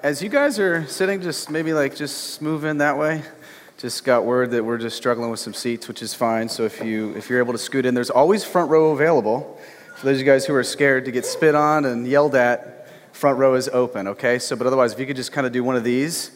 As you guys are sitting, just maybe like just move in that way. Just got word that we're just struggling with some seats, which is fine. So if you if you're able to scoot in, there's always front row available. For those of you guys who are scared to get spit on and yelled at, front row is open. Okay. So, but otherwise, if you could just kind of do one of these,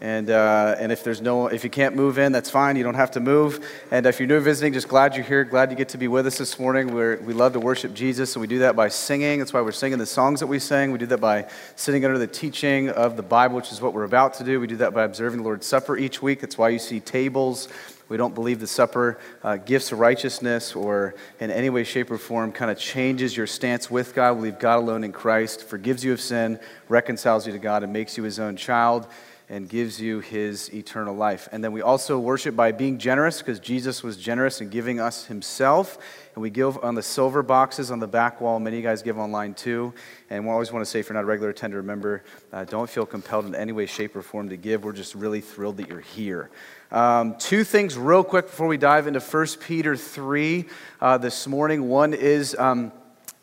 and, uh, and if there's no, if you can't move in, that's fine. You don't have to move. And if you're new visiting, just glad you're here. Glad you get to be with us this morning. We're, we love to worship Jesus, and we do that by singing. That's why we're singing the songs that we sing. We do that by sitting under the teaching of the Bible, which is what we're about to do. We do that by observing the Lord's Supper each week. That's why you see tables. We don't believe the supper uh, gifts of righteousness or in any way, shape, or form kind of changes your stance with God. We believe God alone in Christ forgives you of sin, reconciles you to God, and makes you his own child and gives you his eternal life. And then we also worship by being generous because Jesus was generous in giving us himself. And we give on the silver boxes on the back wall. Many of you guys give online too. And we always want to say, if you're not a regular attender, remember, uh, don't feel compelled in any way, shape, or form to give. We're just really thrilled that you're here. Um, two things, real quick, before we dive into 1 Peter 3 uh, this morning. One is. Um,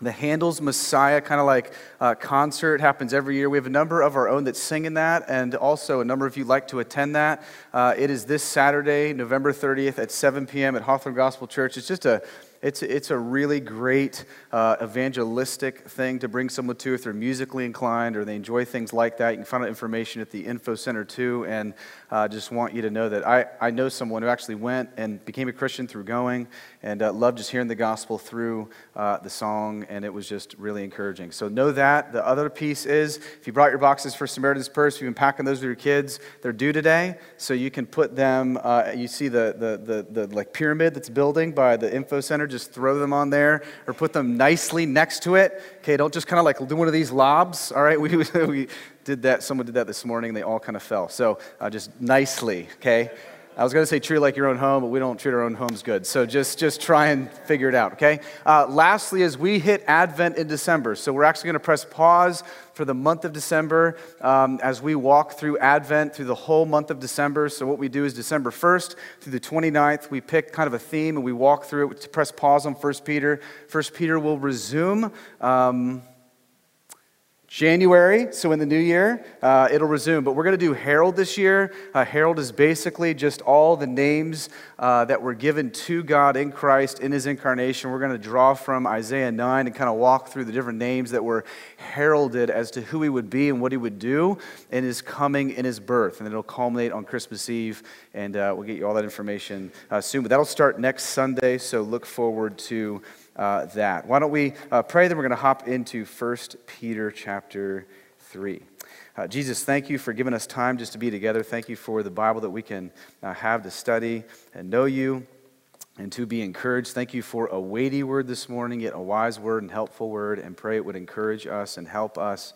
the Handel's Messiah kind of like uh, concert happens every year. We have a number of our own that sing in that, and also a number of you like to attend that. Uh, it is this Saturday, November 30th at 7 p.m. at Hawthorne Gospel Church. It's just a it's, it's a really great uh, evangelistic thing to bring someone to if they're musically inclined or they enjoy things like that. You can find out information at the Info Center too. And uh, just want you to know that I, I know someone who actually went and became a Christian through going and uh, loved just hearing the gospel through uh, the song. And it was just really encouraging. So know that. The other piece is if you brought your boxes for Samaritan's Purse, you've been packing those with your kids, they're due today. So you can put them, uh, you see the, the, the, the like pyramid that's building by the Info Center just throw them on there or put them nicely next to it. Okay, don't just kind of like do one of these lobs. All right, we, we did that. Someone did that this morning. They all kind of fell. So uh, just nicely, okay? I was going to say treat like your own home, but we don't treat our own homes good. So just, just try and figure it out, okay? Uh, lastly, as we hit Advent in December, so we're actually going to press pause for the month of December um, as we walk through Advent through the whole month of December. So what we do is December 1st through the 29th, we pick kind of a theme and we walk through it to press pause on 1 Peter. 1 Peter will resume. Um, January, so in the new year, uh, it'll resume. But we're going to do Herald this year. Uh, Herald is basically just all the names uh, that were given to God in Christ in his incarnation. We're going to draw from Isaiah 9 and kind of walk through the different names that were heralded as to who he would be and what he would do in his coming in his birth. And it'll culminate on Christmas Eve, and uh, we'll get you all that information uh, soon. But that'll start next Sunday, so look forward to uh, that. Why don't we uh, pray? Then we're going to hop into 1 Peter chapter 3. Uh, Jesus, thank you for giving us time just to be together. Thank you for the Bible that we can uh, have to study and know you and to be encouraged. Thank you for a weighty word this morning, yet a wise word and helpful word, and pray it would encourage us and help us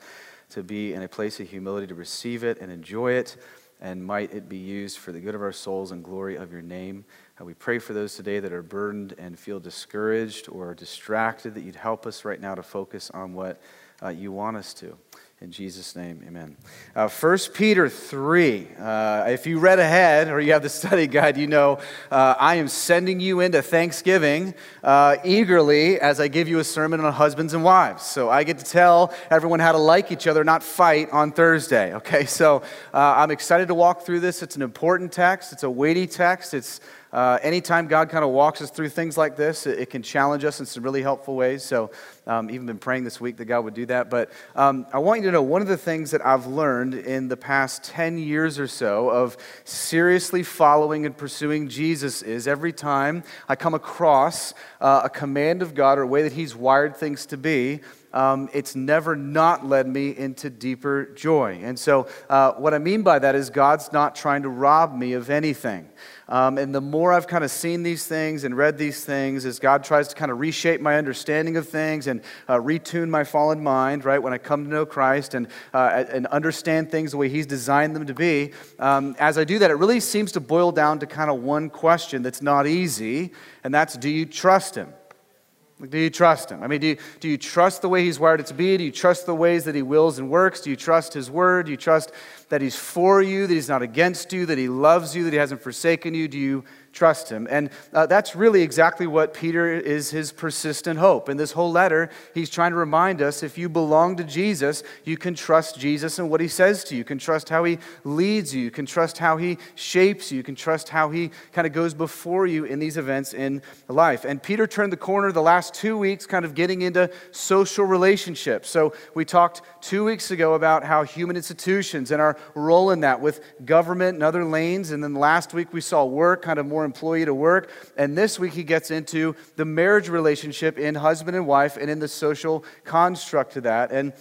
to be in a place of humility to receive it and enjoy it, and might it be used for the good of our souls and glory of your name. Uh, we pray for those today that are burdened and feel discouraged or distracted, that you'd help us right now to focus on what uh, you want us to. In Jesus' name, amen. Uh, 1 Peter 3. Uh, if you read ahead or you have the study guide, you know uh, I am sending you into Thanksgiving uh, eagerly as I give you a sermon on husbands and wives. So I get to tell everyone how to like each other, not fight on Thursday. Okay, so uh, I'm excited to walk through this. It's an important text, it's a weighty text. It's uh, anytime God kind of walks us through things like this, it, it, can challenge us in some really helpful ways. So, um, even been praying this week that God would do that. But um, I want you to know one of the things that I've learned in the past 10 years or so of seriously following and pursuing Jesus is every time I come across uh, a command of God or a way that He's wired things to be, um, it's never not led me into deeper joy. And so, uh, what I mean by that is God's not trying to rob me of anything. Um, and the more I've kind of seen these things and read these things, as God tries to kind of reshape my understanding of things and uh, retune my fallen mind, right, when I come to know Christ and, uh, and understand things the way He's designed them to be, um, as I do that, it really seems to boil down to kind of one question that's not easy, and that's do you trust Him? Do you trust him? I mean, do you, do you trust the way he's wired it to be? Do you trust the ways that he wills and works? Do you trust his word? Do you trust that he's for you, that he's not against you, that he loves you, that he hasn't forsaken you? Do you trust him. And uh, that's really exactly what Peter is his persistent hope. In this whole letter, he's trying to remind us if you belong to Jesus, you can trust Jesus and what he says to you. You can trust how he leads you. You can trust how he shapes you. You can trust how he kind of goes before you in these events in life. And Peter turned the corner the last two weeks, kind of getting into social relationships. So we talked two weeks ago about how human institutions and our role in that with government and other lanes. And then last week we saw work, kind of more employee to work. And this week he gets into the marriage relationship in husband and wife and in the social construct to that. And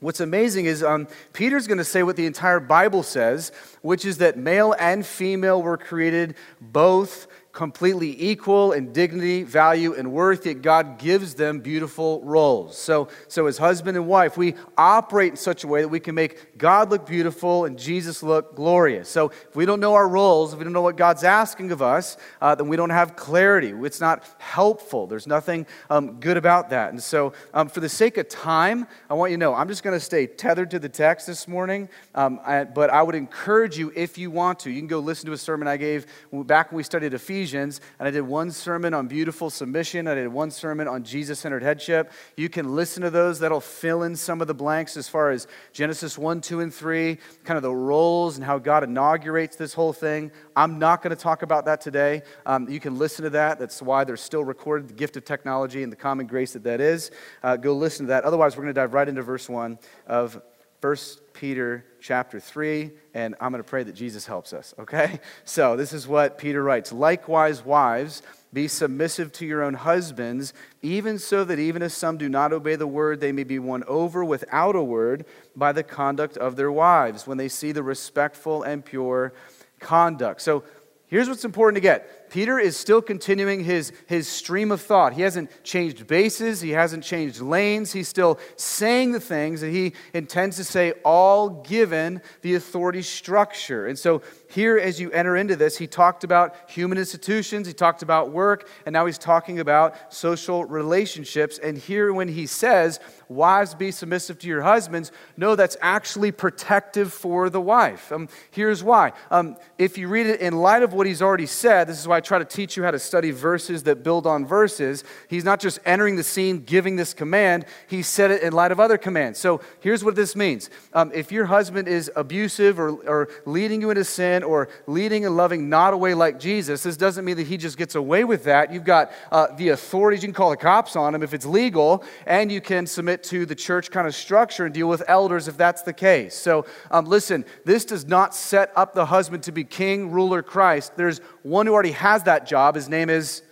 What's amazing is um, Peter's going to say what the entire Bible says, which is that male and female were created both completely equal in dignity, value, and worth, yet God gives them beautiful roles. So, so as husband and wife, we operate in such a way that we can make God look beautiful and Jesus look glorious. So if we don't know our roles, if we don't know what God's asking of us, uh, then we don't have clarity. It's not helpful. There's nothing um, good about that. And so, um, for the sake of time, I want you to know I'm just going to stay tethered to the text this morning, um, I, but I would encourage you, if you want to, you can go listen to a sermon I gave back when we studied Ephesians Ephesians, and I did one sermon on beautiful submission. I did one sermon on Jesus centered headship. You can listen to those. That'll fill in some of the blanks as far as Genesis 1, 2, and 3, kind of the roles and how God inaugurates this whole thing. I'm not going to talk about that today. Um, you can listen to that. That's why they're still recorded, the gift of technology and the common grace that that is. Uh, go listen to that. Otherwise, we're going to dive right into verse 1 of 1 Peter chapter 3, and I'm going to pray that Jesus helps us, okay? So, this is what Peter writes Likewise, wives, be submissive to your own husbands, even so that even if some do not obey the word, they may be won over without a word by the conduct of their wives when they see the respectful and pure conduct. So, here's what's important to get Peter is still continuing his, his stream of thought. He hasn't changed bases, he hasn't changed lanes. He's still saying the things that he intends to say, all given the authority structure. And so, here, as you enter into this, he talked about human institutions, he talked about work, and now he's talking about social relationships. And here, when he says, Wives, be submissive to your husbands, no, that's actually protective for the wife. Um, here's why. Um, if you read it in light of what he's already said, this is why I try to teach you how to study verses that build on verses. He's not just entering the scene giving this command, he said it in light of other commands. So here's what this means um, if your husband is abusive or, or leading you into sin or leading and loving not away like Jesus, this doesn't mean that he just gets away with that. You've got uh, the authorities, you can call the cops on him if it's legal, and you can submit to the church kind of structure and deal with elders if that's the case. So um, listen, this does not set up the husband to be king, ruler, Christ. There's one who already has that job. His name is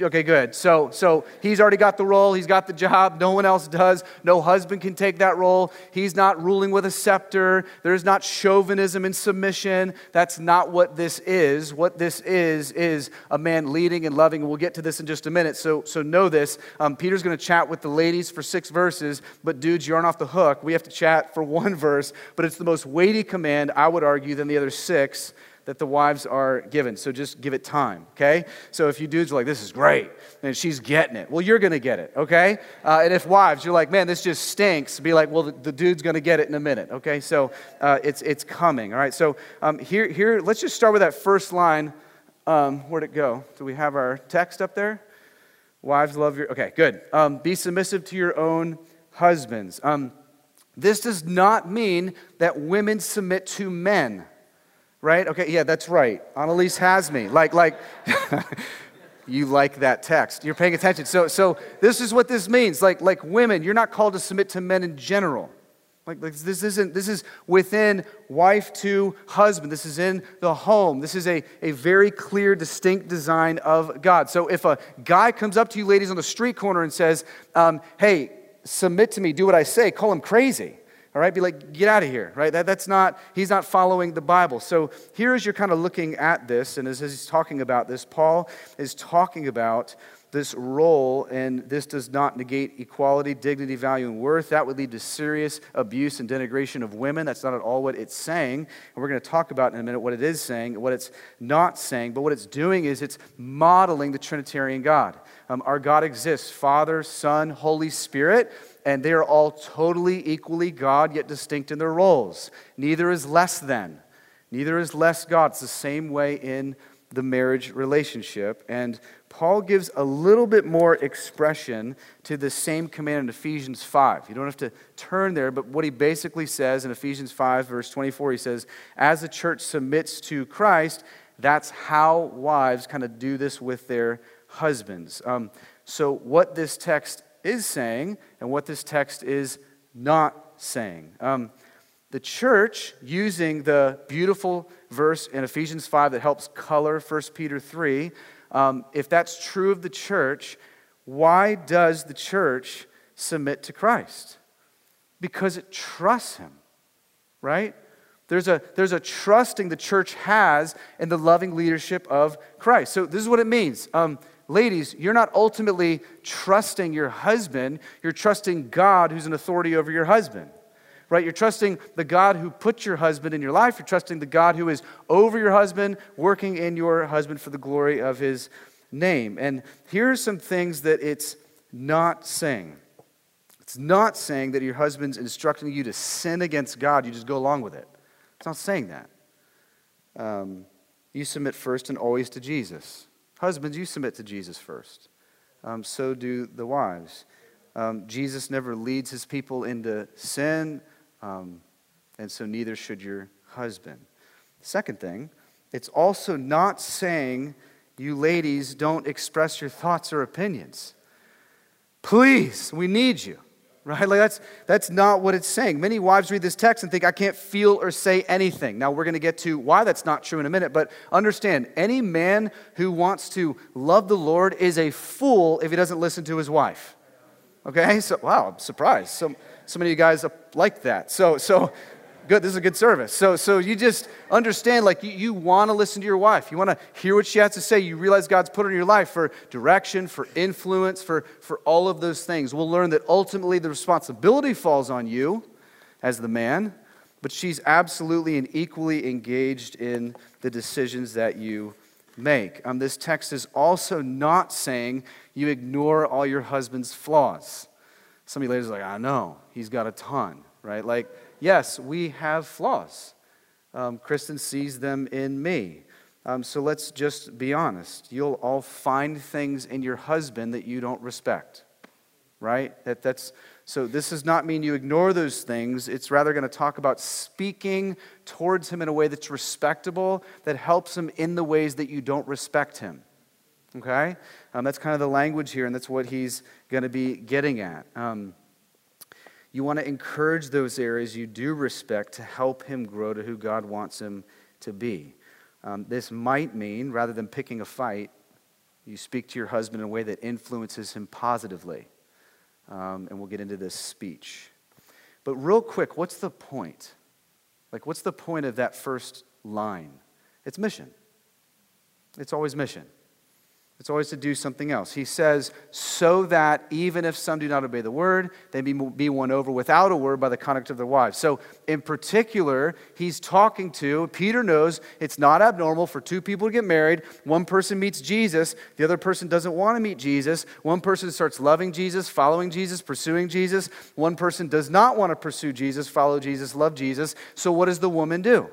Okay, good. So, so he's already got the role. He's got the job. No one else does. No husband can take that role. He's not ruling with a scepter. There's not chauvinism and submission. That's not what this is. What this is is a man leading and loving. We'll get to this in just a minute. So, so know this. Um, Peter's going to chat with the ladies for six verses, but dudes, you aren't off the hook. We have to chat for one verse, but it's the most weighty command, I would argue, than the other six that the wives are given. So just give it time, okay? So if you dudes are like, this is great, and she's getting it, well, you're gonna get it, okay? Uh, and if wives, you're like, man, this just stinks, be like, well, the, the dude's gonna get it in a minute, okay? So uh, it's, it's coming, all right? So um, here, here, let's just start with that first line. Um, where'd it go? Do we have our text up there? Wives, love your, okay, good. Um, be submissive to your own husbands. Um, this does not mean that women submit to men right? Okay, yeah, that's right. Annalise has me. Like, like, you like that text. You're paying attention. So, so this is what this means. Like, like women, you're not called to submit to men in general. Like, like this isn't, this is within wife to husband. This is in the home. This is a, a very clear, distinct design of God. So if a guy comes up to you ladies on the street corner and says, um, hey, submit to me, do what I say, call him crazy all right be like get out of here right? That, that's not he's not following the bible. So here as you're kind of looking at this and as, as he's talking about this paul is talking about this role and this does not negate equality dignity value and worth. That would lead to serious abuse and denigration of women. That's not at all what it's saying. And we're going to talk about in a minute what it is saying what it's not saying. But what it's doing is it's modeling the trinitarian god. Um, our god exists father son holy spirit and they are all totally equally God, yet distinct in their roles. Neither is less than. Neither is less God. It's the same way in the marriage relationship. And Paul gives a little bit more expression to the same command in Ephesians 5. You don't have to turn there, but what he basically says in Ephesians 5, verse 24, he says, As the church submits to Christ, that's how wives kind of do this with their husbands. Um, so, what this text is saying and what this text is not saying. Um, the church, using the beautiful verse in Ephesians 5 that helps color 1 Peter 3, um, if that's true of the church, why does the church submit to Christ? Because it trusts him, right? There's a, there's a trusting the church has in the loving leadership of Christ. So, this is what it means. Um, ladies, you're not ultimately trusting your husband, you're trusting God who's an authority over your husband right? You're trusting the God who put your husband in your life. You're trusting the God who is over your husband, working in your husband for the glory of his name. And here are some things that it's not saying. It's not saying that your husband's instructing you to sin against God, you just go along with it. It's not saying that. Um, you submit first and always to Jesus. Husbands, you submit to Jesus first. Um, so do the wives. Um, Jesus never leads his people into sin. Um, and so neither should your husband. Second thing, it's also not saying you ladies don't express your thoughts or opinions. Please, we need you. Right? Like that's that's not what it's saying. Many wives read this text and think I can't feel or say anything. Now we're going to get to why that's not true in a minute, but understand any man who wants to love the Lord is a fool if he doesn't listen to his wife. Okay? So wow, I'm surprised. So so many of you guys like that. So, so good. This is a good service. So, so you just understand, like you, you want to listen to your wife. You want to hear what she has to say. You realize God's put her in your life for direction, for influence, for, for all of those things. We'll learn that ultimately the responsibility falls on you as the man, but she's absolutely and equally engaged in the decisions that you make. Um, this text is also not saying you ignore all your husband's flaws. Some of you ladies are like, I know, he's got a ton, right? Like, yes, we have flaws. Um, Kristen sees them in me. Um, so let's just be honest. You'll all find things in your husband that you don't respect, right? That, that's, so this does not mean you ignore those things. It's rather going to talk about speaking towards him in a way that's respectable, that helps him in the ways that you don't respect him. Okay? Um, that's kind of the language here, and that's what he's going to be getting at. Um, you want to encourage those areas you do respect to help him grow to who God wants him to be. Um, this might mean, rather than picking a fight, you speak to your husband in a way that influences him positively. Um, and we'll get into this speech. But, real quick, what's the point? Like, what's the point of that first line? It's mission. It's always mission. It's always to do something else. He says, so that even if some do not obey the word, they be, be won over without a word by the conduct of their wives. So, in particular, he's talking to, Peter knows it's not abnormal for two people to get married. One person meets Jesus, the other person doesn't want to meet Jesus. One person starts loving Jesus, following Jesus, pursuing Jesus. One person does not want to pursue Jesus, follow Jesus, love Jesus. So, what does the woman do?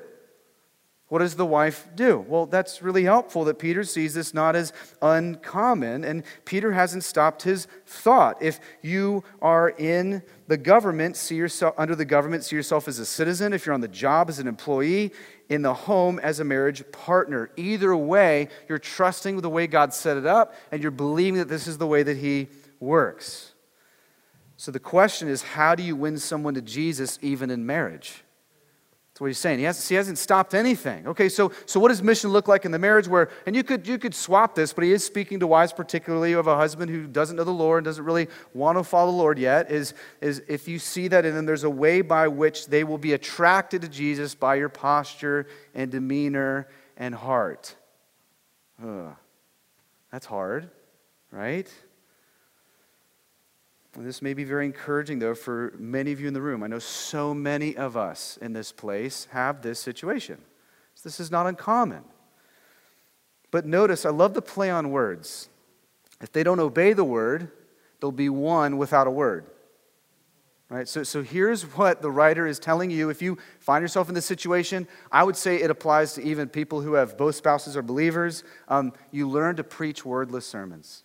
What does the wife do? Well, that's really helpful that Peter sees this not as uncommon, and Peter hasn't stopped his thought. If you are in the government, see yourself under the government, see yourself as a citizen. If you're on the job as an employee, in the home as a marriage partner. Either way, you're trusting the way God set it up, and you're believing that this is the way that He works. So the question is, how do you win someone to Jesus even in marriage? That's what he's saying. He hasn't, he hasn't stopped anything. Okay, so, so what does mission look like in the marriage where, and you could, you could swap this, but he is speaking to wives, particularly of a husband who doesn't know the Lord and doesn't really want to follow the Lord yet, is, is if you see that and then there's a way by which they will be attracted to Jesus by your posture and demeanor and heart. Ugh. That's hard, right? This may be very encouraging, though, for many of you in the room. I know so many of us in this place have this situation. This is not uncommon. But notice, I love the play on words. If they don't obey the word, they'll be won without a word. Right? So, so here's what the writer is telling you. If you find yourself in this situation, I would say it applies to even people who have both spouses are believers. Um, you learn to preach wordless sermons.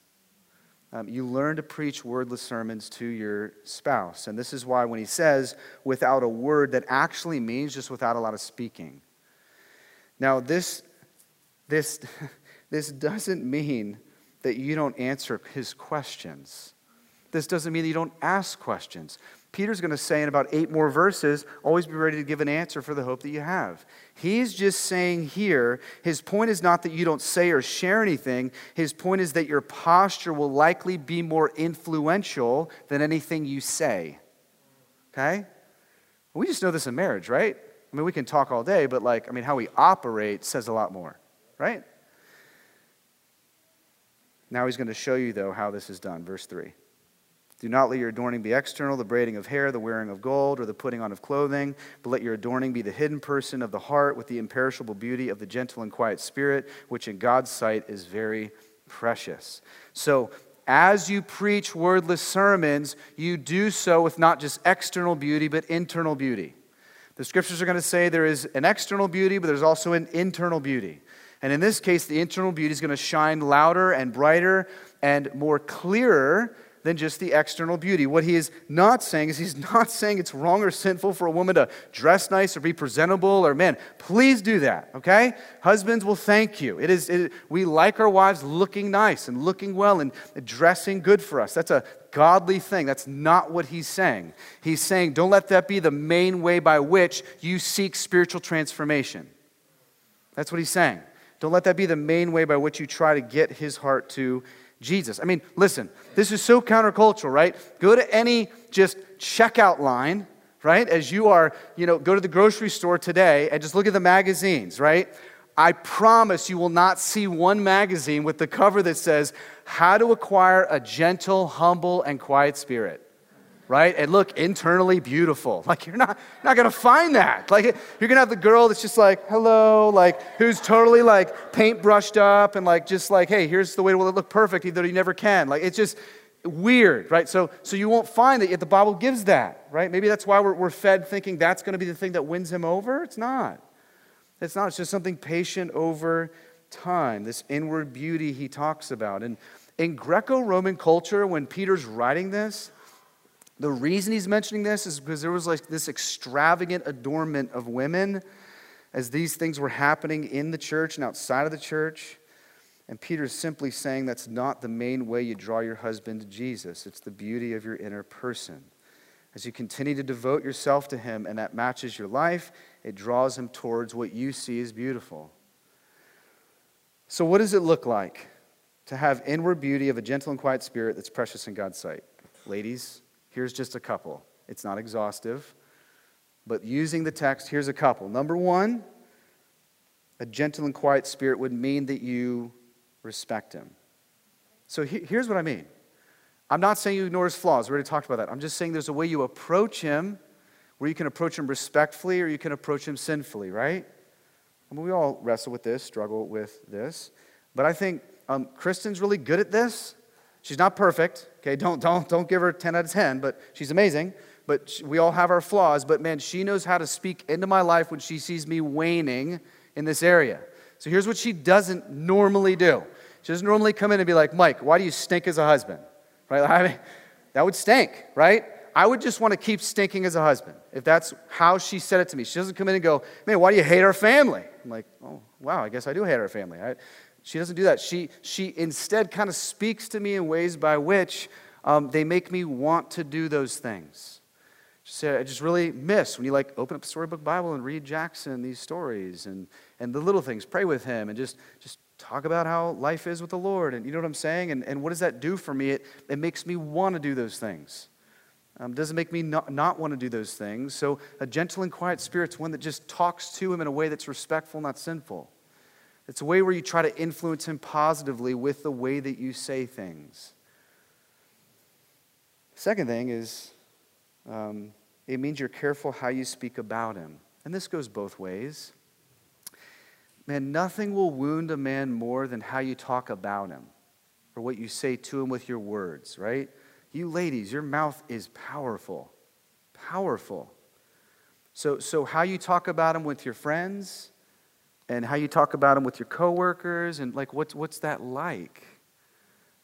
Um, you learn to preach wordless sermons to your spouse. And this is why when he says without a word, that actually means just without a lot of speaking. Now, this, this, this doesn't mean that you don't answer his questions. This doesn't mean that you don't ask questions. Peter's going to say in about eight more verses, always be ready to give an answer for the hope that you have. He's just saying here, his point is not that you don't say or share anything. His point is that your posture will likely be more influential than anything you say. Okay? We just know this in marriage, right? I mean, we can talk all day, but like, I mean, how we operate says a lot more, right? Now he's going to show you, though, how this is done. Verse 3. Do not let your adorning be external, the braiding of hair, the wearing of gold, or the putting on of clothing, but let your adorning be the hidden person of the heart with the imperishable beauty of the gentle and quiet spirit, which in God's sight is very precious. So, as you preach wordless sermons, you do so with not just external beauty, but internal beauty. The scriptures are going to say there is an external beauty, but there's also an internal beauty. And in this case, the internal beauty is going to shine louder and brighter and more clearer than just the external beauty. What he is not saying is he's not saying it's wrong or sinful for a woman to dress nice or be presentable or, man, please do that, okay? Husbands will thank you. It is, it, we like our wives looking nice and looking well and dressing good for us. That's a godly thing. That's not what he's saying. He's saying, don't let that be the main way by which you seek spiritual transformation. That's what he's saying. Don't let that be the main way by which you try to get his heart to Jesus. I mean, listen, this is so countercultural, right? Go to any just checkout line, right? As you are, you know, go to the grocery store today and just look at the magazines, right? I promise you will not see one magazine with the cover that says, How to Acquire a Gentle, Humble, and Quiet Spirit right? And look internally beautiful. Like you're not not gonna find that. Like you're gonna have the girl that's just like, hello, like who's totally like paint brushed up and like just like, hey, here's the way to look perfect, even though you never can. Like it's just weird, right? So so you won't find that yet the Bible gives that, right? Maybe that's why we're, we're fed thinking that's gonna be the thing that wins him over. It's not. It's not. It's just something patient over time. This inward beauty he talks about. And in Greco-Roman culture, when Peter's writing this, the reason he's mentioning this is because there was like this extravagant adornment of women as these things were happening in the church and outside of the church. And Peter's simply saying that's not the main way you draw your husband to Jesus. It's the beauty of your inner person. As you continue to devote yourself to him and that matches your life, it draws him towards what you see as beautiful. So, what does it look like to have inward beauty of a gentle and quiet spirit that's precious in God's sight? Ladies, Here's just a couple. It's not exhaustive, but using the text, here's a couple. Number one, a gentle and quiet spirit would mean that you respect him. So here's what I mean. I'm not saying you ignore his flaws. We already talked about that. I'm just saying there's a way you approach him where you can approach him respectfully or you can approach him sinfully, right? I mean, we all wrestle with this, struggle with this. But I think um, Kristen's really good at this. She's not perfect, okay? Don't, don't, don't give her 10 out of 10, but she's amazing. But we all have our flaws. But man, she knows how to speak into my life when she sees me waning in this area. So here's what she doesn't normally do. She doesn't normally come in and be like, Mike, why do you stink as a husband? Right? I mean, that would stink, right? I would just want to keep stinking as a husband if that's how she said it to me. She doesn't come in and go, man, why do you hate our family? I'm like, oh, wow, I guess I do hate our family. I, she doesn't do that. She, she instead kind of speaks to me in ways by which um, they make me want to do those things. She said, I just really miss when you like open up the storybook Bible and read Jackson these stories and, and the little things, pray with him and just, just talk about how life is with the Lord. And you know what I'm saying? And, and what does that do for me? It, it makes me want to do those things. Um, doesn't make me not, not want to do those things. So a gentle and quiet spirit's one that just talks to him in a way that's respectful, not sinful. It's a way where you try to influence him positively with the way that you say things. Second thing is, um, it means you're careful how you speak about him. And this goes both ways. Man, nothing will wound a man more than how you talk about him or what you say to him with your words, right? You ladies, your mouth is powerful. powerful. So, so how you talk about him with your friends and how you talk about him with your coworkers and like what's, what's that like?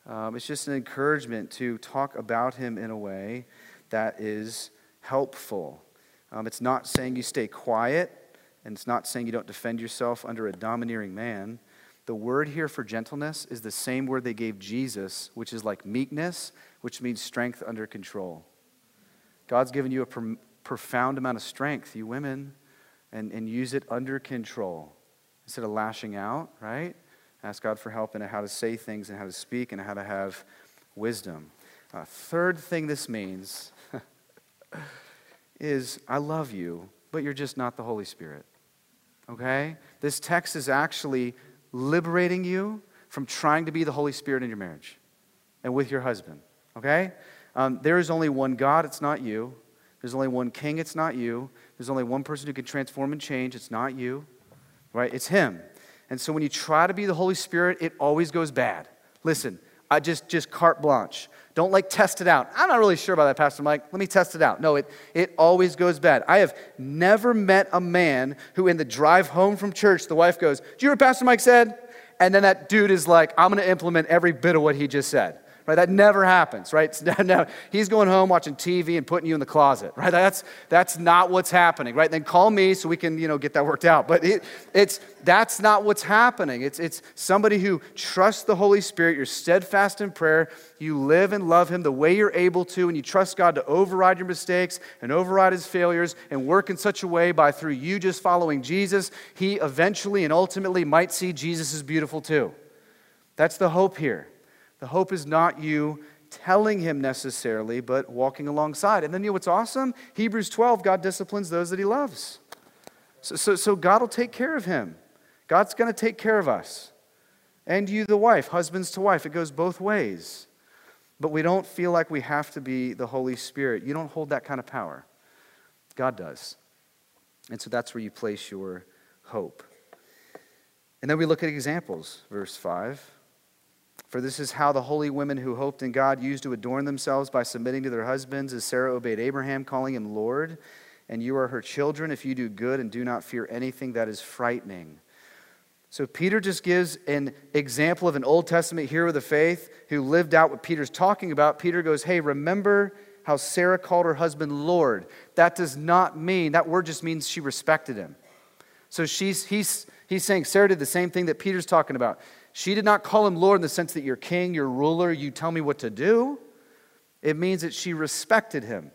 Um, it's just an encouragement to talk about him in a way that is helpful. Um, it's not saying you stay quiet, and it's not saying you don't defend yourself under a domineering man. The word here for gentleness is the same word they gave Jesus, which is like meekness, which means strength under control. God's given you a pr- profound amount of strength, you women, and, and use it under control instead of lashing out, right? Ask God for help in how to say things and how to speak and how to have wisdom. Uh, third thing this means is I love you, but you're just not the Holy Spirit. Okay? This text is actually liberating you from trying to be the Holy Spirit in your marriage and with your husband. Okay? Um, there is only one God, it's not you. There's only one king, it's not you. There's only one person who can transform and change, it's not you. Right? It's Him. And so when you try to be the Holy Spirit, it always goes bad. Listen, I just just carte blanche. Don't like test it out. I'm not really sure about that, Pastor Mike. Let me test it out. No, it, it always goes bad. I have never met a man who, in the drive home from church, the wife goes, Do you hear what Pastor Mike said? And then that dude is like, I'm going to implement every bit of what he just said right? That never happens, right? Now, he's going home watching TV and putting you in the closet, right? That's, that's not what's happening, right? Then call me so we can, you know, get that worked out. But it, it's, that's not what's happening. It's, it's somebody who trusts the Holy Spirit, you're steadfast in prayer, you live and love him the way you're able to, and you trust God to override your mistakes and override his failures and work in such a way by through you just following Jesus, he eventually and ultimately might see Jesus as beautiful too. That's the hope here. The hope is not you telling him necessarily, but walking alongside. And then you know what's awesome? Hebrews 12, God disciplines those that he loves. So, so, so God will take care of him. God's going to take care of us. And you, the wife, husbands to wife. It goes both ways. But we don't feel like we have to be the Holy Spirit. You don't hold that kind of power. God does. And so that's where you place your hope. And then we look at examples, verse 5. For this is how the holy women who hoped in God used to adorn themselves by submitting to their husbands, as Sarah obeyed Abraham, calling him Lord. And you are her children if you do good and do not fear anything that is frightening. So Peter just gives an example of an Old Testament hero of the faith who lived out what Peter's talking about. Peter goes, Hey, remember how Sarah called her husband Lord? That does not mean, that word just means she respected him. So she's, he's, he's saying Sarah did the same thing that Peter's talking about. She did not call him Lord in the sense that you're king, you're ruler, you tell me what to do. It means that she respected him.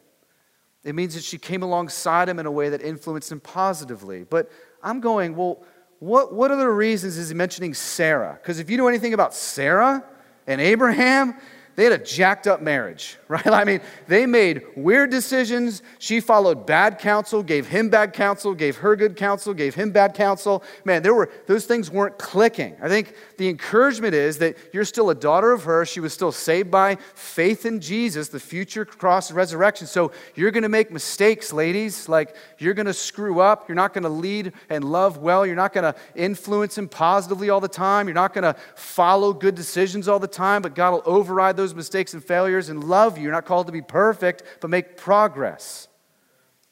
It means that she came alongside him in a way that influenced him positively. But I'm going, well, what, what other reasons is he mentioning Sarah? Because if you know anything about Sarah and Abraham, they had a jacked up marriage, right? I mean, they made weird decisions. She followed bad counsel, gave him bad counsel, gave her good counsel, gave him bad counsel. Man, there were those things weren't clicking. I think the encouragement is that you're still a daughter of her. She was still saved by faith in Jesus, the future cross and resurrection. So you're going to make mistakes, ladies. Like you're going to screw up. You're not going to lead and love well. You're not going to influence him positively all the time. You're not going to follow good decisions all the time, but God will override those mistakes and failures and love you. You're not called to be perfect, but make progress.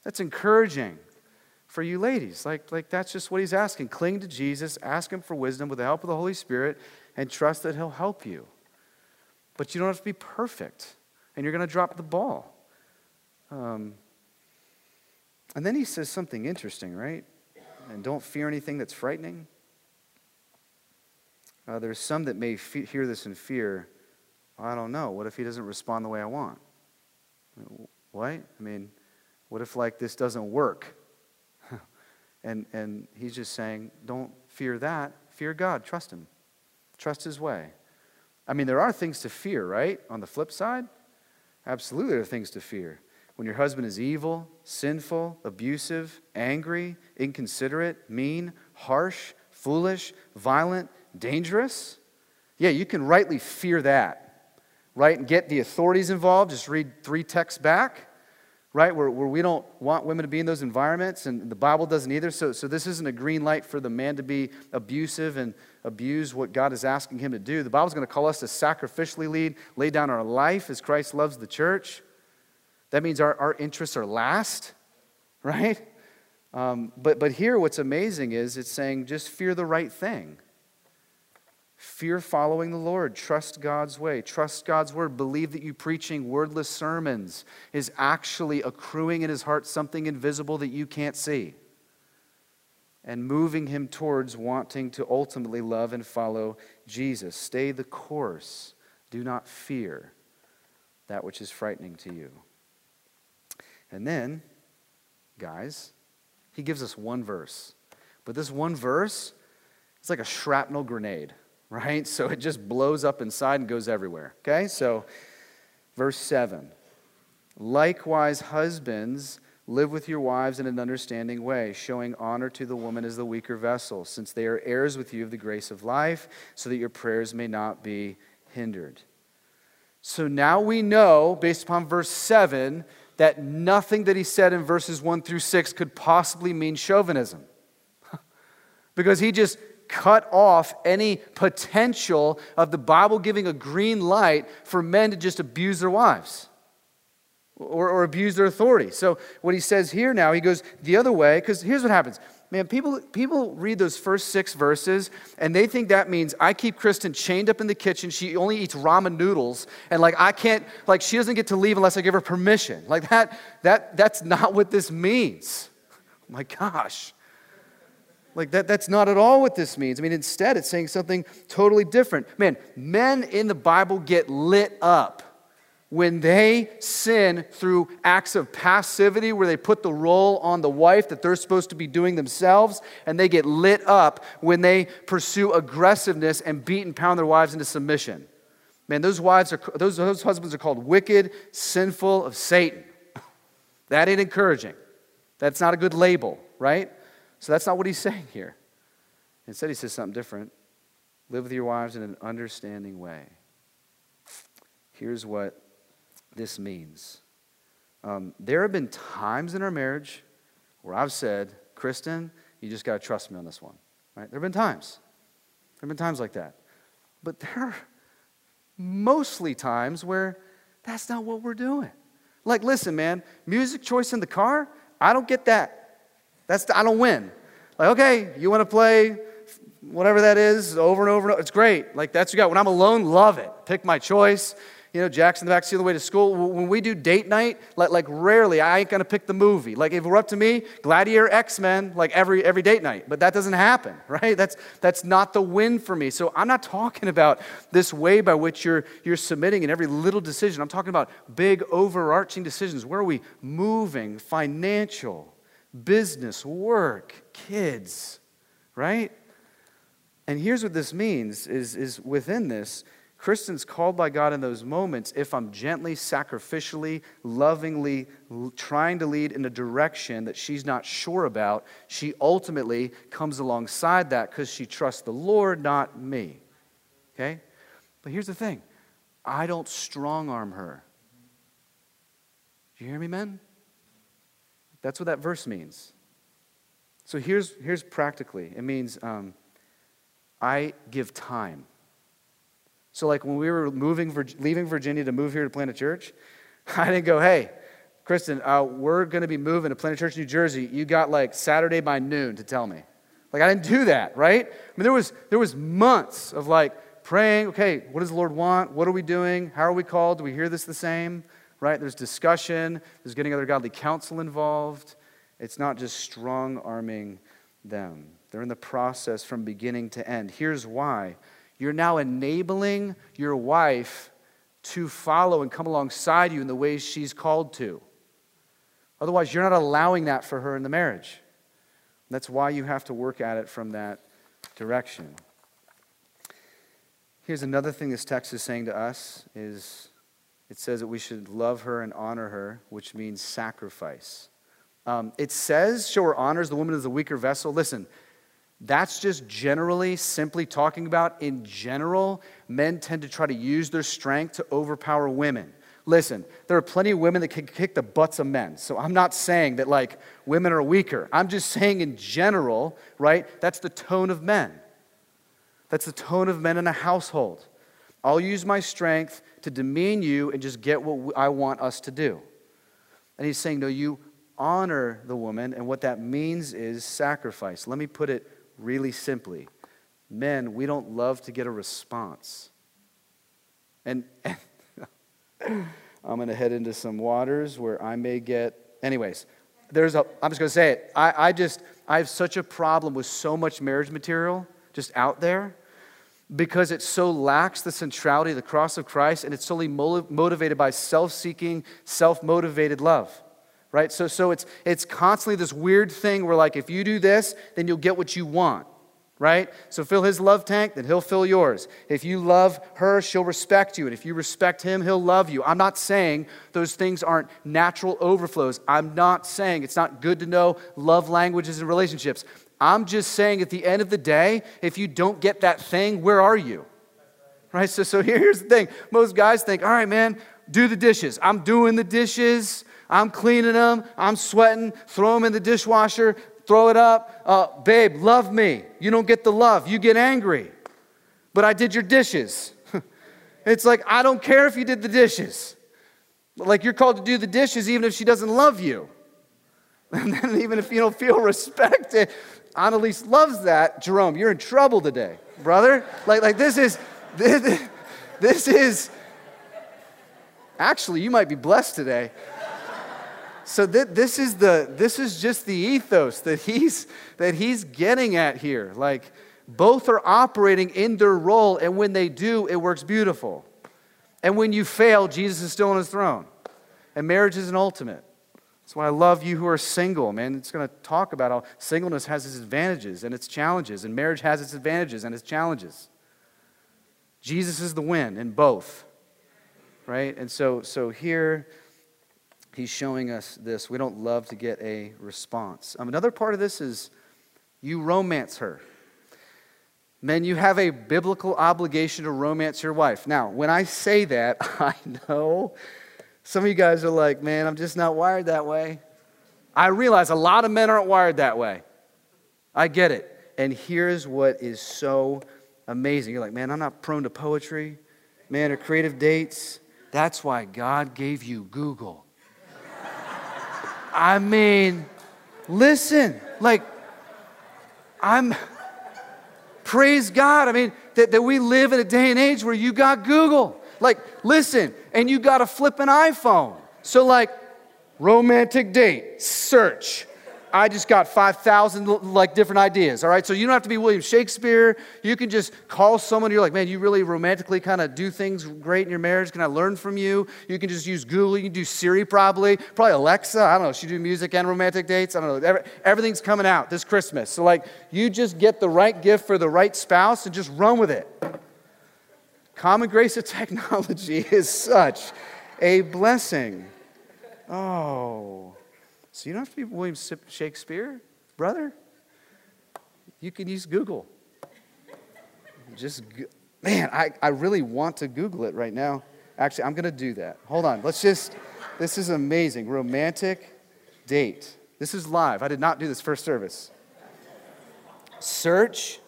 That's encouraging for you ladies. Like, like that's just what he's asking. Cling to Jesus, ask him for wisdom with the help of the Holy Spirit, and trust that he'll help you. But you don't have to be perfect, and you're going to drop the ball. Um, and then he says something interesting, right? And don't fear anything that's frightening. Uh, there's some that may fe- hear this in fear I don't know. What if he doesn't respond the way I want? What? I mean, what if like this doesn't work? and and he's just saying, don't fear that. Fear God. Trust him. Trust his way. I mean, there are things to fear, right? On the flip side, absolutely there are things to fear. When your husband is evil, sinful, abusive, angry, inconsiderate, mean, harsh, foolish, violent, dangerous, yeah, you can rightly fear that right? And get the authorities involved. Just read three texts back, right? Where, where we don't want women to be in those environments, and the Bible doesn't either. So, so this isn't a green light for the man to be abusive and abuse what God is asking him to do. The Bible's going to call us to sacrificially lead, lay down our life as Christ loves the church. That means our, our interests are last, right? Um, but, but here, what's amazing is it's saying just fear the right thing. Fear following the Lord. Trust God's way. Trust God's word. Believe that you preaching wordless sermons is actually accruing in his heart something invisible that you can't see and moving him towards wanting to ultimately love and follow Jesus. Stay the course. Do not fear that which is frightening to you. And then, guys, he gives us one verse. But this one verse, it's like a shrapnel grenade, right? So it just blows up inside and goes everywhere. Okay? So, verse 7 Likewise, husbands, live with your wives in an understanding way, showing honor to the woman as the weaker vessel, since they are heirs with you of the grace of life, so that your prayers may not be hindered. So now we know, based upon verse 7, that nothing that he said in verses 1 through 6 could possibly mean chauvinism. because he just cut off any potential of the Bible giving a green light for men to just abuse their wives or, or abuse their authority. So, what he says here now, he goes the other way, because here's what happens Man, people, people read those first six verses and they think that means I keep Kristen chained up in the kitchen. She only eats ramen noodles. And like, I can't, like, she doesn't get to leave unless I give her permission. Like, that, that, that's not what this means. Oh my gosh. Like, that, that's not at all what this means. I mean, instead, it's saying something totally different. Man, men in the Bible get lit up when they sin through acts of passivity, where they put the role on the wife that they're supposed to be doing themselves, and they get lit up when they pursue aggressiveness and beat and pound their wives into submission. Man, those wives are those, those husbands are called wicked, sinful of Satan. That ain't encouraging. That's not a good label, right? So that's not what he's saying here. Instead, he says something different. Live with your wives in an understanding way. Here's what this means. Um, there have been times in our marriage where I've said, Kristen, you just got to trust me on this one. Right? There have been times. There have been times like that. But there are mostly times where that's not what we're doing. Like, listen, man, music choice in the car, I don't get that. That's the, I don't win. Like, okay, you want to play whatever that is over and over and over. It's great. Like, that's you got. When I'm alone, love it. Pick my choice you know, Jack's in the back seat on the way to school. When we do date night, like, like rarely, I ain't gonna pick the movie. Like if it were up to me, Gladiator, X-Men, like every every date night. But that doesn't happen, right? That's that's not the win for me. So I'm not talking about this way by which you're you're submitting in every little decision. I'm talking about big overarching decisions. Where are we moving? Financial, business, work, kids, right? And here's what this means is, is within this, Kristen's called by God in those moments if I'm gently, sacrificially, lovingly trying to lead in a direction that she's not sure about. She ultimately comes alongside that because she trusts the Lord, not me. Okay? But here's the thing I don't strong arm her. Do you hear me, men? That's what that verse means. So here's, here's practically it means um, I give time. So, like when we were moving, leaving Virginia to move here to plant a church, I didn't go, hey, Kristen, uh, we're going to be moving to Planet Church, New Jersey. You got like Saturday by noon to tell me. Like I didn't do that, right? I mean, there was there was months of like praying. Okay, what does the Lord want? What are we doing? How are we called? Do we hear this the same? Right? There's discussion. There's getting other godly counsel involved. It's not just strong arming them. They're in the process from beginning to end. Here's why you're now enabling your wife to follow and come alongside you in the ways she's called to. Otherwise, you're not allowing that for her in the marriage. That's why you have to work at it from that direction. Here's another thing this text is saying to us is it says that we should love her and honor her, which means sacrifice. Um, it says, show her honors the woman as the weaker vessel. Listen, that's just generally simply talking about in general, men tend to try to use their strength to overpower women. Listen, there are plenty of women that can kick the butts of men. So I'm not saying that like women are weaker. I'm just saying in general, right? That's the tone of men. That's the tone of men in a household. I'll use my strength to demean you and just get what I want us to do. And he's saying, no, you honor the woman, and what that means is sacrifice. Let me put it really simply. Men, we don't love to get a response. And, and I'm going to head into some waters where I may get, anyways, there's a, I'm just going to say it. I, I just, I have such a problem with so much marriage material just out there because it so lacks the centrality of the cross of Christ and it's solely motivated by self seeking, self motivated love. Right? So, so it's, it's constantly this weird thing where, like, if you do this, then you'll get what you want right? So fill his love tank, then he'll fill yours. If you love her, she'll respect you. And if you respect him, he'll love you. I'm not saying those things aren't natural overflows. I'm not saying it's not good to know love languages and relationships. I'm just saying at the end of the day, if you don't get that thing, where are you? Right? So, so here's the thing most guys think, all right, man, do the dishes. I'm doing the dishes. I'm cleaning them. I'm sweating. Throw them in the dishwasher throw it up. Uh, babe, love me. You don't get the love, you get angry. But I did your dishes. it's like, I don't care if you did the dishes. Like, you're called to do the dishes even if she doesn't love you. And then, even if you don't feel respected, Annalise loves that. Jerome, you're in trouble today, brother. Like, like this is, this, this is, actually, you might be blessed today. So th- this is the this is just the ethos that he's that he's getting at here. Like both are operating in their role and when they do it works beautiful. And when you fail jesus is still on his throne. And marriage is an ultimate that's why i love you who are single man it's going to talk about how singleness has its advantages and its challenges and marriage has its advantages and its challenges jesus is the win in both right and so so here he's showing us this. We don't love to get a response. Um, another part of this is you romance her. Men, you have a biblical obligation to romance your wife. Now, when I say that, I know some of you guys are like, man, I'm just not wired that way. I realize a lot of men aren't wired that way. I get it. And here's what is so amazing. You're like, man, I'm not prone to poetry, man, or creative dates. That's why God gave you Google. I mean, listen, like, I'm, praise God. I mean, that, that we live in a day and age where you got Google. Like, listen, and you got to flip an iPhone. So, like, romantic date, search. I just got 5,000 like different ideas, all right? So you don't have to be William Shakespeare. You can just call someone you're like, man, you really romantically kind of do things great in your marriage. Can I learn from you? You can just use Google. You can do Siri probably. Probably Alexa. I don't know. She do music and romantic dates. I don't know. Everything's coming out this Christmas. So like you just get the right gift for the right spouse and just run with it. Common grace of technology is such a blessing. Oh. So you don't have to be William Shakespeare, brother. You can use Google. Just, man, I, I really want to Google it right now. Actually, I'm going to do that. Hold on. Let's just, this is amazing. Romantic date. This is live. I did not do this first service. Search.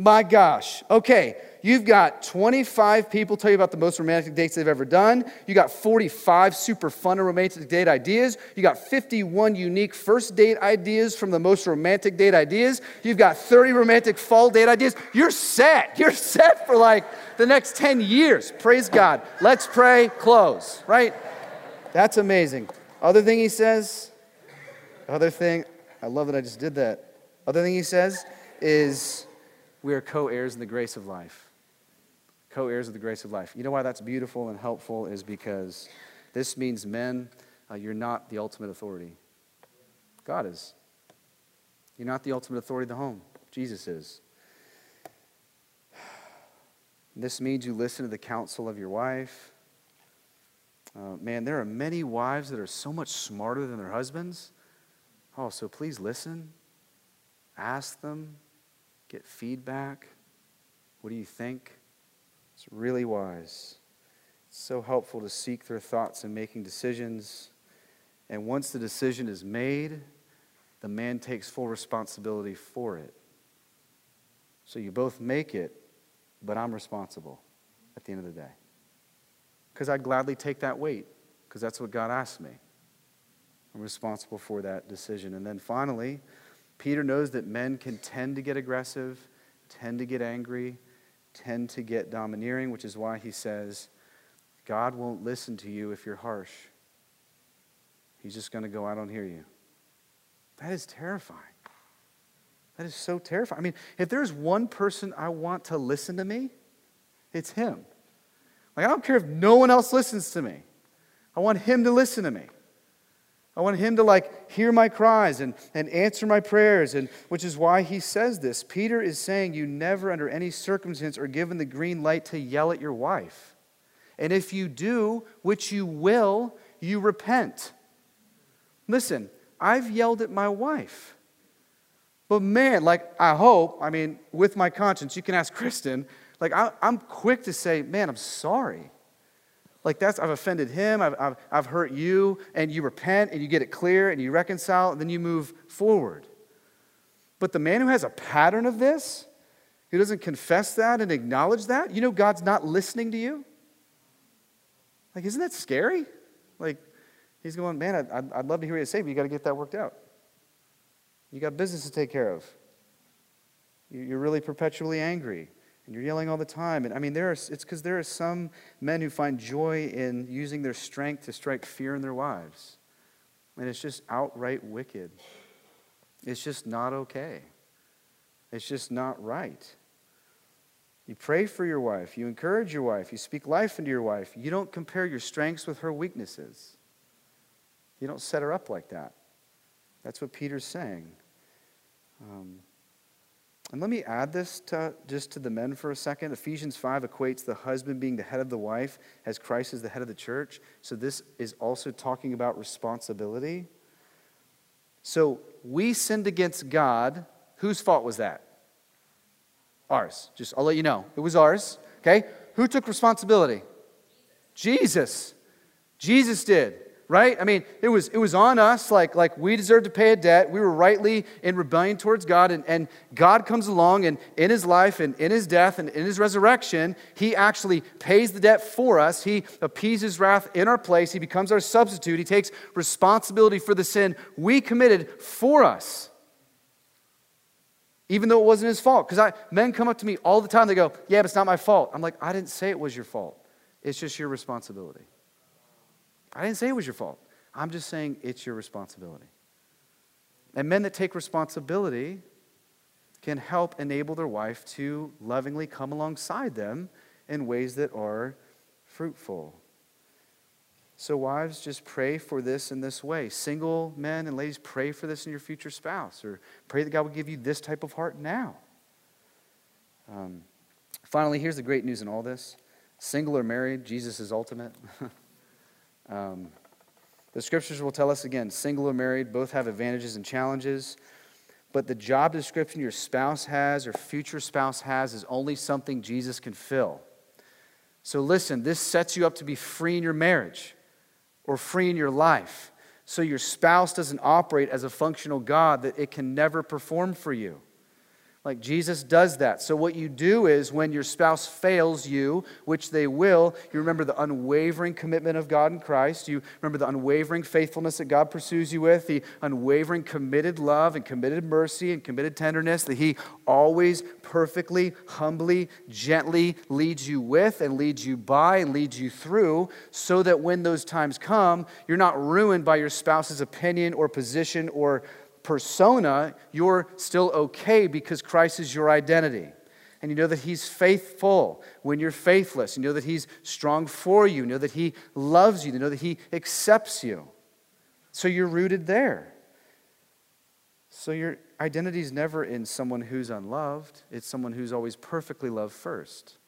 My gosh. Okay. You've got 25 people tell you about the most romantic dates they've ever done. You got 45 super fun and romantic date ideas. You got 51 unique first date ideas from the most romantic date ideas. You've got 30 romantic fall date ideas. You're set. You're set for like the next 10 years. Praise God. Let's pray, close, right? That's amazing. Other thing he says, other thing, I love that I just did that. Other thing he says is, we are co heirs in the grace of life co heirs of the grace of life. You know why that's beautiful and helpful is because this means, men, uh, you're not the ultimate authority. God is. You're not the ultimate authority of the home. Jesus is. This means you listen to the counsel of your wife. Uh, man, there are many wives that are so much smarter than their husbands. Oh, so please listen. Ask them. Get feedback. What do you think? It's really wise. It's so helpful to seek their thoughts in making decisions. And once the decision is made, the man takes full responsibility for it. So you both make it, but I'm responsible at the end of the day. Because I'd gladly take that weight, because that's what God asked me. I'm responsible for that decision. And then finally, Peter knows that men can tend to get aggressive, tend to get angry, tend to get domineering, which is why he says, God won't listen to you if you're harsh. He's just going to go, I don't hear you. That is terrifying. That is so terrifying. I mean, if there's one person I want to listen to me, it's him. Like, I don't care if no one else listens to me. I want him to listen to me. I want him to like hear my cries and, and answer my prayers, and which is why he says this. Peter is saying you never, under any circumstance, are given the green light to yell at your wife. And if you do, which you will, you repent. Listen, I've yelled at my wife. But man, like, I hope, I mean, with my conscience, you can ask Kristen, like, I, am quick to say, man, I'm sorry. Like, that's, I've offended him, I've, I've, I've hurt you, and you repent and you get it clear and you reconcile, and then you move forward. But the man who has a pattern of this, who doesn't confess that and acknowledge that, you know God's not listening to you? Like, isn't that scary? Like, he's going, man, I'd, I'd love to hear you say, but you got to get that worked out. You got business to take care of. You're really perpetually angry and you're yelling all the time. And I mean, there are, it's because there are some men who find joy in using their strength to strike fear in their wives. And it's just outright wicked. It's just not okay. It's just not right. You pray for your wife. You encourage your wife. You speak life into your wife. You don't compare your strengths with her weaknesses. You don't set her up like that. That's what Peter's saying. Um, and let me add this to, just to the men for a second. Ephesians 5 equates the husband being the head of the wife as Christ is the head of the church. So this is also talking about responsibility. So we sinned against God. Whose fault was that? Ours. Just I'll let you know. It was ours. Okay? Who took responsibility? Jesus. Jesus did right? I mean, it was, it was on us, like, like we deserved to pay a debt. We were rightly in rebellion towards God, and, and God comes along, and in his life, and in his death, and in his resurrection, he actually pays the debt for us. He appeases wrath in our place. He becomes our substitute. He takes responsibility for the sin we committed for us. Even though it wasn't his fault. Because men come up to me all the time, they go, Yeah, but it's not my fault. I'm like, I didn't say it was your fault. It's just your responsibility. I didn't say it was your fault. I'm just saying it's your responsibility. And men that take responsibility can help enable their wife to lovingly come alongside them in ways that are fruitful. So, wives, just pray for this in this way. Single men and ladies, pray for this in your future spouse, or pray that God will give you this type of heart now. Um, finally, here's the great news in all this single or married, Jesus is ultimate. Um, the scriptures will tell us again single or married, both have advantages and challenges. But the job description your spouse has or future spouse has is only something Jesus can fill. So listen, this sets you up to be free in your marriage or free in your life. So your spouse doesn't operate as a functional God that it can never perform for you. Like Jesus does that. So, what you do is when your spouse fails you, which they will, you remember the unwavering commitment of God in Christ. You remember the unwavering faithfulness that God pursues you with, the unwavering committed love and committed mercy and committed tenderness that He always perfectly, humbly, gently leads you with and leads you by and leads you through, so that when those times come, you're not ruined by your spouse's opinion or position or persona, you're still okay because Christ is your identity. And you know that He's faithful when you're faithless. You know that He's strong for you. You know that He loves you. You know that He accepts you. So you're rooted there. So your identity is never in someone who's unloved, it's someone who's always perfectly loved first.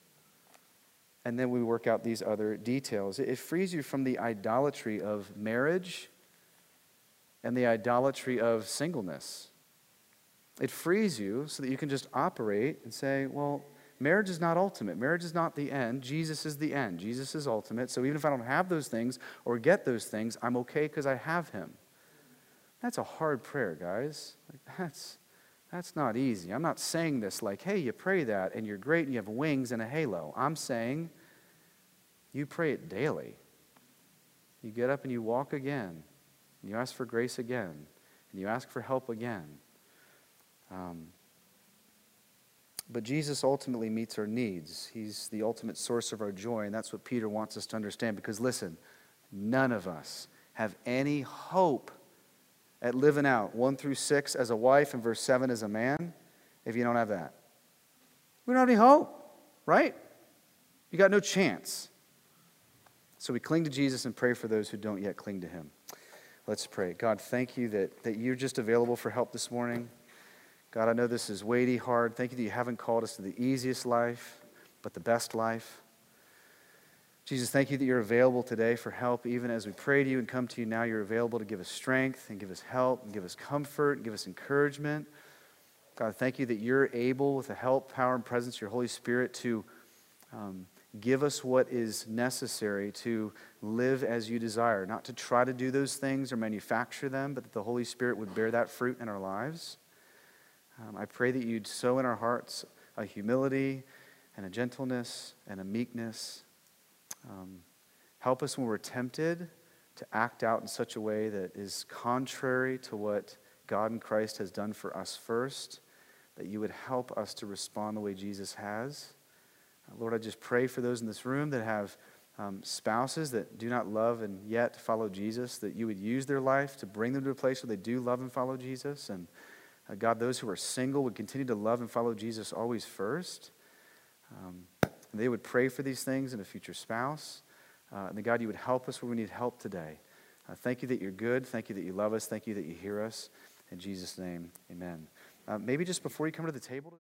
And then we work out these other details. It frees you from the idolatry of marriage and the idolatry of singleness. It frees you so that you can just operate and say, well, marriage is not ultimate. Marriage is not the end. Jesus is the end. Jesus is ultimate. So even if I don't have those things or get those things, I'm okay because I have him. That's a hard prayer, guys. Like, that's, that's not easy. I'm not saying this like, hey, you pray that and you're great and you have wings and a halo. I'm saying you pray it daily. You get up and you walk again and you ask for grace again, and you ask for help again. Um, but Jesus ultimately meets our needs. He's the ultimate source of our joy, and that's what Peter wants us to understand. Because listen, none of us have any hope at living out 1 through 6 as a wife and verse 7 as a man if you don't have that. We don't have any hope, right? You got no chance. So we cling to Jesus and pray for those who don't yet cling to him. Let's pray. God, thank you that, that you're just available for help this morning. God, I know this is weighty, hard. Thank you that you haven't called us to the easiest life, but the best life. Jesus, thank you that you're available today for help. Even as we pray to you and come to you now, you're available to give us strength and give us help and give us comfort and give us encouragement. God, thank you that you're able, with the help, power, and presence of your Holy Spirit, to um, give us what is necessary to live as you desire, not to try to do those things or manufacture them, but that the Holy Spirit would bear that fruit in our lives. Um, I pray that you'd sow in our hearts a humility and a gentleness and a meekness. Um, help us when we're tempted to act out in such a way that is contrary to what God and Christ has done for us first, that you would help us to respond the way Jesus has. Lord, I just pray for those in this room that have um, spouses that do not love and yet follow Jesus, that you would use their life to bring them to a place where they do love and follow Jesus. And uh, God, those who are single would continue to love and follow Jesus always first. Um, they would pray for these things in a future spouse. Uh, and that God, you would help us where we need help today. Uh, thank you that you're good. Thank you that you love us. Thank you that you hear us. In Jesus' name, amen. Uh, maybe just before you come to the table.